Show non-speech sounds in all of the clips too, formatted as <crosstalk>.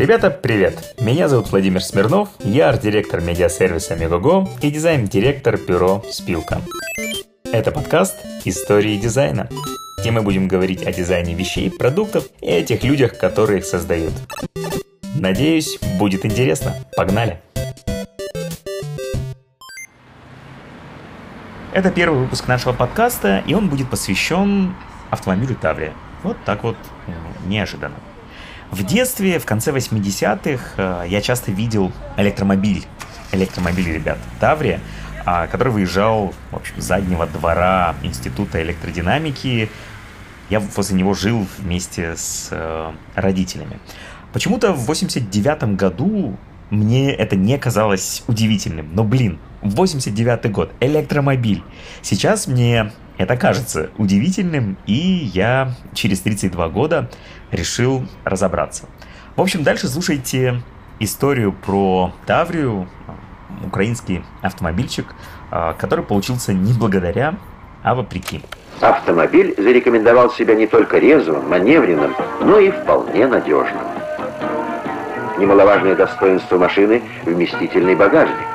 Ребята, привет! Меня зовут Владимир Смирнов, я арт-директор медиасервиса Мегаго и дизайн-директор бюро Спилка. Это подкаст «Истории дизайна», где мы будем говорить о дизайне вещей, продуктов и о тех людях, которые их создают. Надеюсь, будет интересно. Погнали! Это первый выпуск нашего подкаста, и он будет посвящен автомобилю Таврия. Вот так вот неожиданно. В детстве, в конце 80-х, э, я часто видел электромобиль, электромобиль, ребят, Таврия, а, который выезжал, в общем, с заднего двора Института электродинамики. Я возле него жил вместе с э, родителями. Почему-то в 89 году мне это не казалось удивительным. Но, блин, 89 год, электромобиль. Сейчас мне это кажется удивительным, и я через 32 года решил разобраться. В общем, дальше слушайте историю про Таврию, украинский автомобильчик, а, который получился не благодаря, а вопреки. Автомобиль зарекомендовал себя не только резвым, маневренным, но и вполне надежным. Немаловажное достоинство машины – вместительный багажник.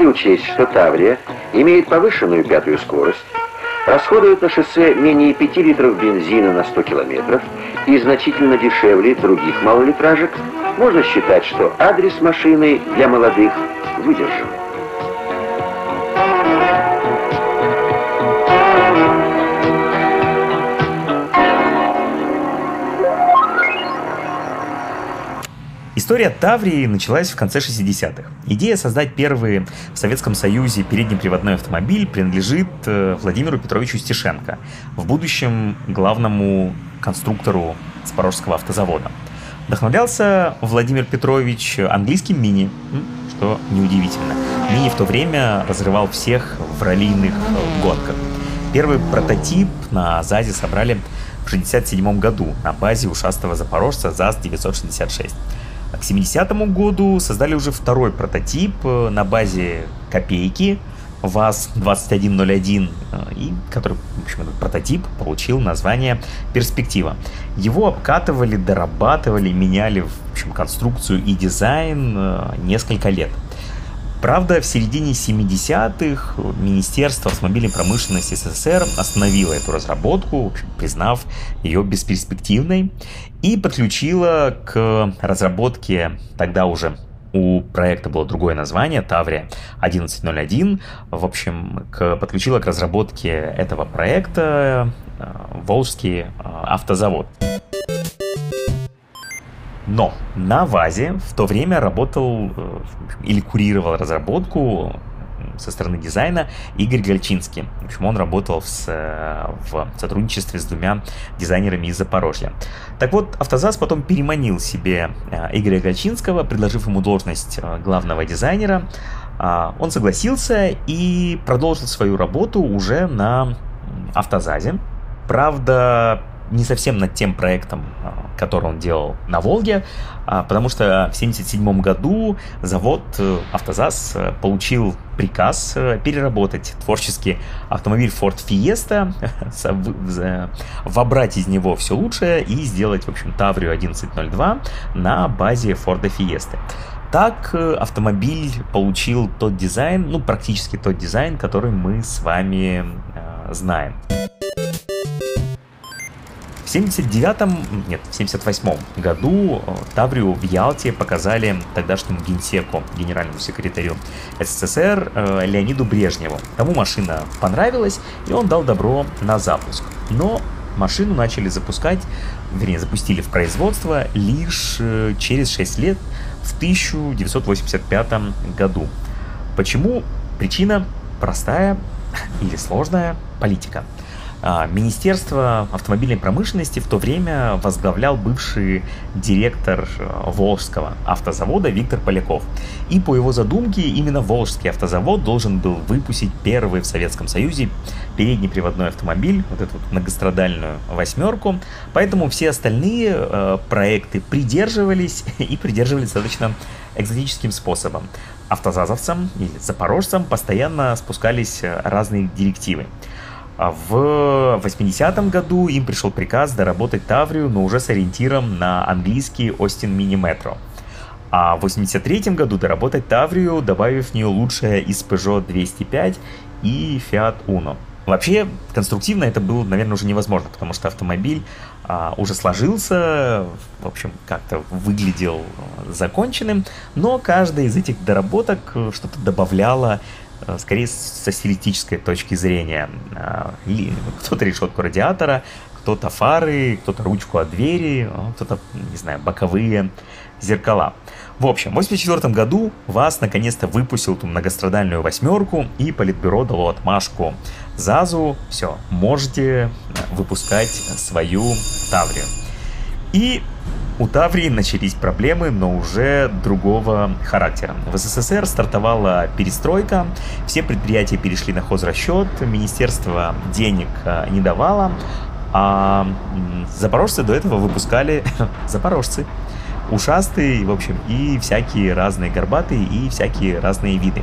Если учесть, что Таврия имеет повышенную пятую скорость, расходует на шоссе менее 5 литров бензина на 100 километров и значительно дешевле других малолитражек, можно считать, что адрес машины для молодых выдержан. История Таврии началась в конце 60-х. Идея создать первый в Советском Союзе переднеприводной автомобиль принадлежит э, Владимиру Петровичу Стешенко, в будущем главному конструктору Запорожского автозавода. Вдохновлялся Владимир Петрович английским мини, что неудивительно. Мини в то время разрывал всех в раллийных гонках. Первый прототип на ЗАЗе собрали в 1967 году на базе ушастого запорожца ЗАЗ-966. К 70 году создали уже второй прототип э, на базе копейки ВАЗ-2101, э, и который, в общем, этот прототип получил название «Перспектива». Его обкатывали, дорабатывали, меняли, в общем, конструкцию и дизайн э, несколько лет – Правда, в середине 70-х Министерство автомобильной промышленности СССР остановило эту разработку, признав ее бесперспективной, и подключило к разработке тогда уже у проекта было другое название, Таврия 1101. В общем, к, подключила к разработке этого проекта э, Волжский э, автозавод. Но на ВАЗе в то время работал э, или курировал разработку со стороны дизайна Игорь Гальчинский. В общем, он работал в, в сотрудничестве с двумя дизайнерами из Запорожья. Так вот, Автозас потом переманил себе э, Игоря Гальчинского, предложив ему должность э, главного дизайнера. А, он согласился и продолжил свою работу уже на Автозазе. Правда, не совсем над тем проектом, а, который он делал на Волге, а, потому что в 1977 году завод э, «Автозас» э, получил приказ э, переработать творческий автомобиль Ford Fiesta, <laughs> вобрать из него все лучшее и сделать, в общем, Таврию 1102 на базе Ford Fiesta. Так автомобиль получил тот дизайн, ну практически тот дизайн, который мы с вами знаем. В 79 нет, в 78 году э, Таврию в Ялте показали тогдашнему генсеку, генеральному секретарю СССР э, Леониду Брежневу. Тому машина понравилась, и он дал добро на запуск. Но машину начали запускать, вернее, запустили в производство лишь э, через 6 лет, в 1985 году. Почему? Причина простая <laughs> или сложная – политика. А, Министерство автомобильной промышленности в то время возглавлял бывший директор э, Волжского автозавода Виктор Поляков. И по его задумке именно Волжский автозавод должен был выпустить первый в Советском Союзе передний приводной автомобиль, вот эту вот многострадальную восьмерку. Поэтому все остальные э, проекты придерживались <laughs> и придерживались достаточно экзотическим способом. Автозазовцам или запорожцам постоянно спускались разные директивы. А в 80-м году им пришел приказ доработать Таврию, но уже с ориентиром на английский Остин Мини Метро. А в 83 году доработать Таврию, добавив в нее лучшее из Peugeot 205 и Fiat Uno. Вообще, конструктивно это было, наверное, уже невозможно, потому что автомобиль а, уже сложился, в общем, как-то выглядел законченным, но каждая из этих доработок что-то добавляла Э, скорее со стилистической точки зрения. А, кто-то решетку радиатора, кто-то фары, кто-то ручку от двери, а кто-то, не знаю, боковые зеркала. В общем, в 1984 году ВАЗ наконец-то выпустил эту многострадальную восьмерку, и Политбюро дало отмашку ЗАЗу, все, можете выпускать свою Таврию. И у Таврии начались проблемы, но уже другого характера. В СССР стартовала перестройка, все предприятия перешли на хозрасчет, министерство денег а, не давало, а запорожцы до этого выпускали <laughs> запорожцы ушастые, в общем, и всякие разные горбатые, и всякие разные виды.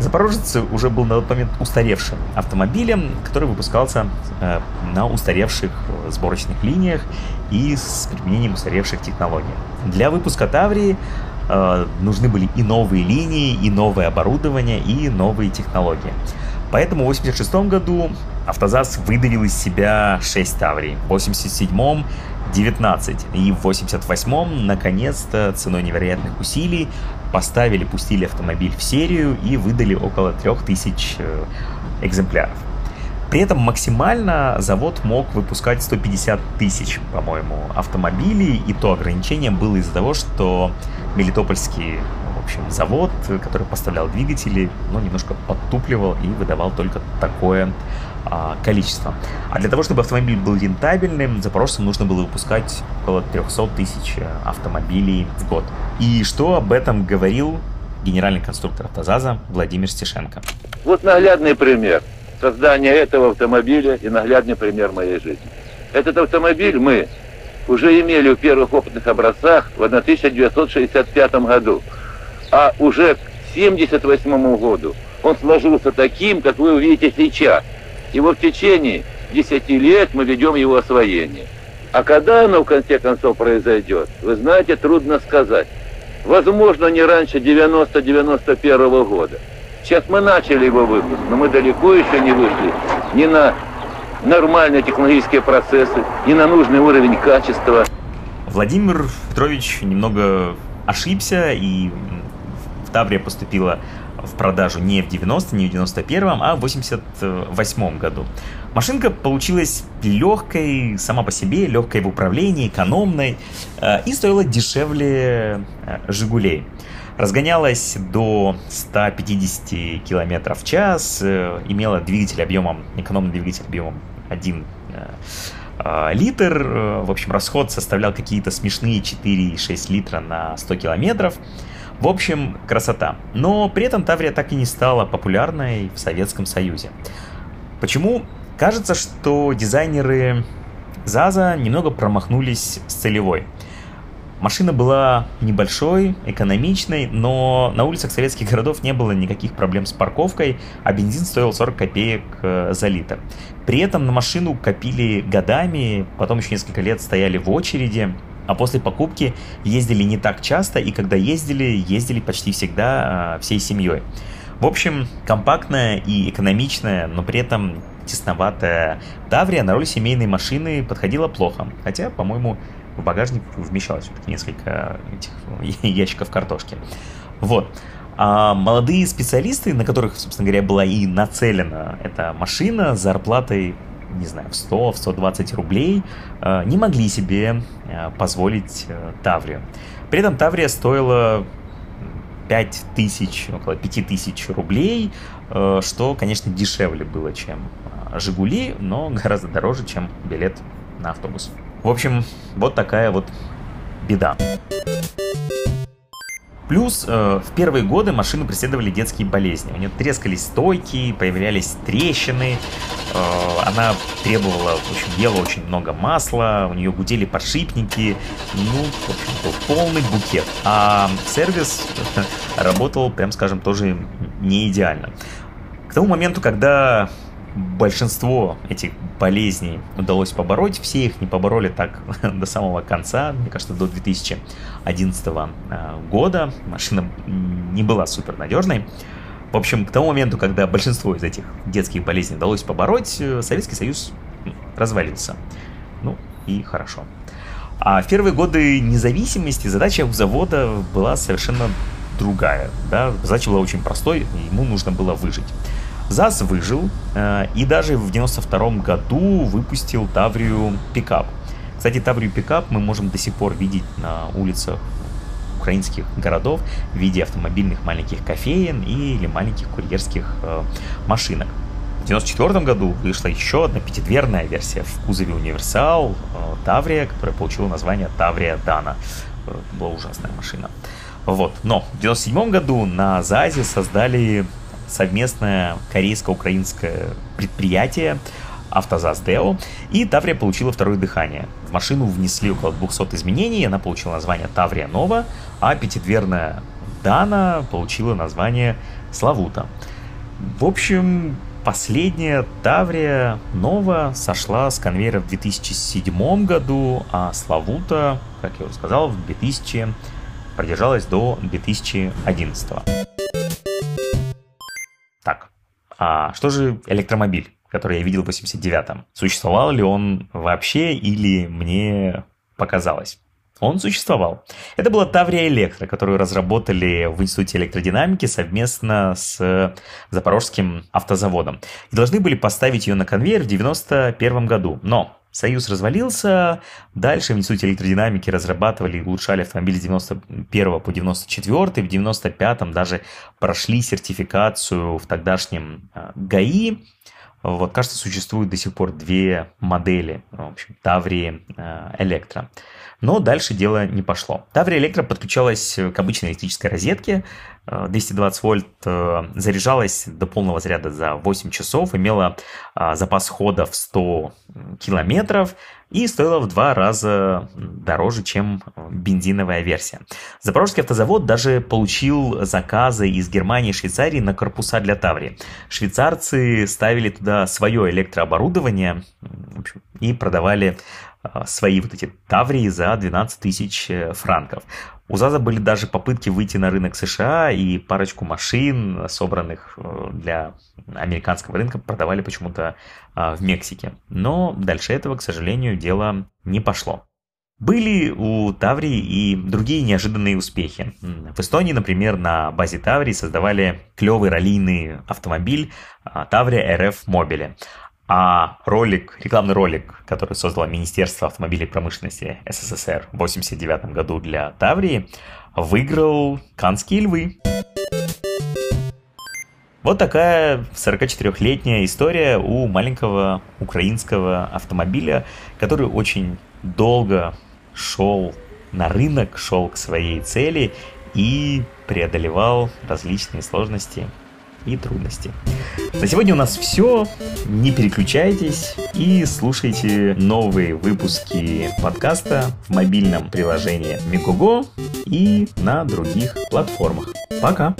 Запорожец уже был на тот момент устаревшим автомобилем, который выпускался э, на устаревших сборочных линиях и с применением устаревших технологий. Для выпуска Таврии э, нужны были и новые линии, и новое оборудование, и новые технологии. Поэтому в 1986 году Автозас выдавил из себя 6 Таврий, в 1987 19 и в 88-м наконец-то ценой невероятных усилий поставили, пустили автомобиль в серию и выдали около 3000 э, экземпляров. При этом максимально завод мог выпускать 150 тысяч, по-моему, автомобилей, и то ограничение было из-за того, что Мелитопольский общем, завод, который поставлял двигатели, ну, немножко подтупливал и выдавал только такое а, количество. А для того, чтобы автомобиль был рентабельным, запорожцам нужно было выпускать около 300 тысяч э, автомобилей в год. И что об этом говорил генеральный конструктор «Автозаза» Владимир Стешенко. Вот наглядный пример создания этого автомобиля и наглядный пример моей жизни. Этот автомобиль мы уже имели в первых опытных образцах в 1965 году. А уже к 1978 году он сложился таким, как вы увидите сейчас – и вот в течение 10 лет мы ведем его освоение. А когда оно в конце концов произойдет, вы знаете, трудно сказать. Возможно, не раньше 90-91 года. Сейчас мы начали его выпуск, но мы далеко еще не вышли ни на нормальные технологические процессы, ни на нужный уровень качества. Владимир Петрович немного ошибся, и в Таврия поступила в продажу не в 90 не в 91 а в 88 году. Машинка получилась легкой сама по себе, легкой в управлении, экономной э, и стоила дешевле э, «Жигулей». Разгонялась до 150 км в час, э, имела двигатель объемом, экономный двигатель объемом 1 литр. В общем, расход составлял какие-то смешные 4,6 литра на 100 километров. В общем, красота. Но при этом Таврия так и не стала популярной в Советском Союзе. Почему? Кажется, что дизайнеры ЗАЗа немного промахнулись с целевой. Машина была небольшой, экономичной, но на улицах советских городов не было никаких проблем с парковкой, а бензин стоил 40 копеек э, за литр. При этом на машину копили годами, потом еще несколько лет стояли в очереди, а после покупки ездили не так часто, и когда ездили, ездили почти всегда э, всей семьей. В общем, компактная и экономичная, но при этом тесноватая Таврия на роль семейной машины подходила плохо. Хотя, по-моему, в багажник вмещалось все-таки несколько этих <laughs> ящиков картошки. Вот. А молодые специалисты, на которых, собственно говоря, была и нацелена эта машина с зарплатой не знаю, в 100, в 120 рублей, э, не могли себе э, позволить э, Таврию. При этом Таврия стоила 5 тысяч, около 5 тысяч рублей, что, конечно, дешевле было, чем Жигули, но <laughs> гораздо дороже, чем билет на автобус. В общем, вот такая вот беда. Плюс э, в первые годы машину преследовали детские болезни. У нее трескались стойки, появлялись трещины, э, она требовала, в общем, ела очень много масла, у нее гудели подшипники, ну, в общем, был полный букет. А сервис <laughs> работал, прям скажем, тоже не идеально. К тому моменту, когда большинство этих болезней удалось побороть. Все их не побороли так <laughs> до самого конца, мне кажется, до 2011 э, года. Машина не была супер надежной. В общем, к тому моменту, когда большинство из этих детских болезней удалось побороть, э, Советский Союз развалился. Ну и хорошо. А в первые годы независимости задача у завода была совершенно другая. Да? Задача была очень простой, ему нужно было выжить. ЗАЗ выжил э, и даже в 92 году выпустил Таврию пикап. Кстати, Таврию пикап мы можем до сих пор видеть на улицах украинских городов в виде автомобильных маленьких кофеен или маленьких курьерских э, машинок. В 1994 году вышла еще одна пятидверная версия в кузове универсал э, Таврия, которая получила название Таврия Дана. Это была ужасная машина. Вот. Но в 1997 году на ЗАЗе создали совместное корейско-украинское предприятие Автозаз Део, и Таврия получила второе дыхание. В машину внесли около 200 изменений, она получила название Таврия Нова, а пятидверная Дана получила название Славута. В общем, последняя Таврия Нова сошла с конвейера в 2007 году, а как я уже сказал, в 2000 продержалась до 2011. А что же электромобиль, который я видел в 89-м? Существовал ли он вообще или мне показалось? Он существовал. Это была Таврия Электро, которую разработали в Институте электродинамики совместно с Запорожским автозаводом. И должны были поставить ее на конвейер в 91 году. Но Союз развалился, дальше в Институте электродинамики разрабатывали и улучшали автомобили с 91 по 94, в 95 даже прошли сертификацию в тогдашнем а, ГАИ. Вот, кажется, существует до сих пор две модели, в общем, Таврии а, Электро. Но дальше дело не пошло. Таврия Электро подключалась к обычной электрической розетке, 220 вольт, э, заряжалась до полного заряда за 8 часов, имела запас хода в 100 километров и стоила в два раза дороже, чем бензиновая версия. Запорожский автозавод даже получил заказы из Германии и Швейцарии на корпуса для Таврии. Швейцарцы ставили туда свое электрооборудование и продавали свои вот эти Таврии за 12 тысяч э, франков. У ЗАЗа были даже попытки выйти на рынок США, и парочку машин, собранных э, для американского рынка, продавали почему-то а, в Мексике. Но дальше этого, к сожалению, дело не пошло. Были у Таврии и другие неожиданные успехи. В Эстонии, например, на базе Таврии создавали клевый раллийный автомобиль а, Таврия RF Mobile. А ролик, рекламный ролик, который создало Министерство автомобилей промышленности СССР в 1989 году для Таврии, выиграл Канские львы. Вот такая 44-летняя история у маленького украинского автомобиля, который очень долго шел на рынок, шел к своей цели и преодолевал различные сложности и трудности. На сегодня у нас все. Не переключайтесь и слушайте новые выпуски подкаста в мобильном приложении Микого и на других платформах. Пока!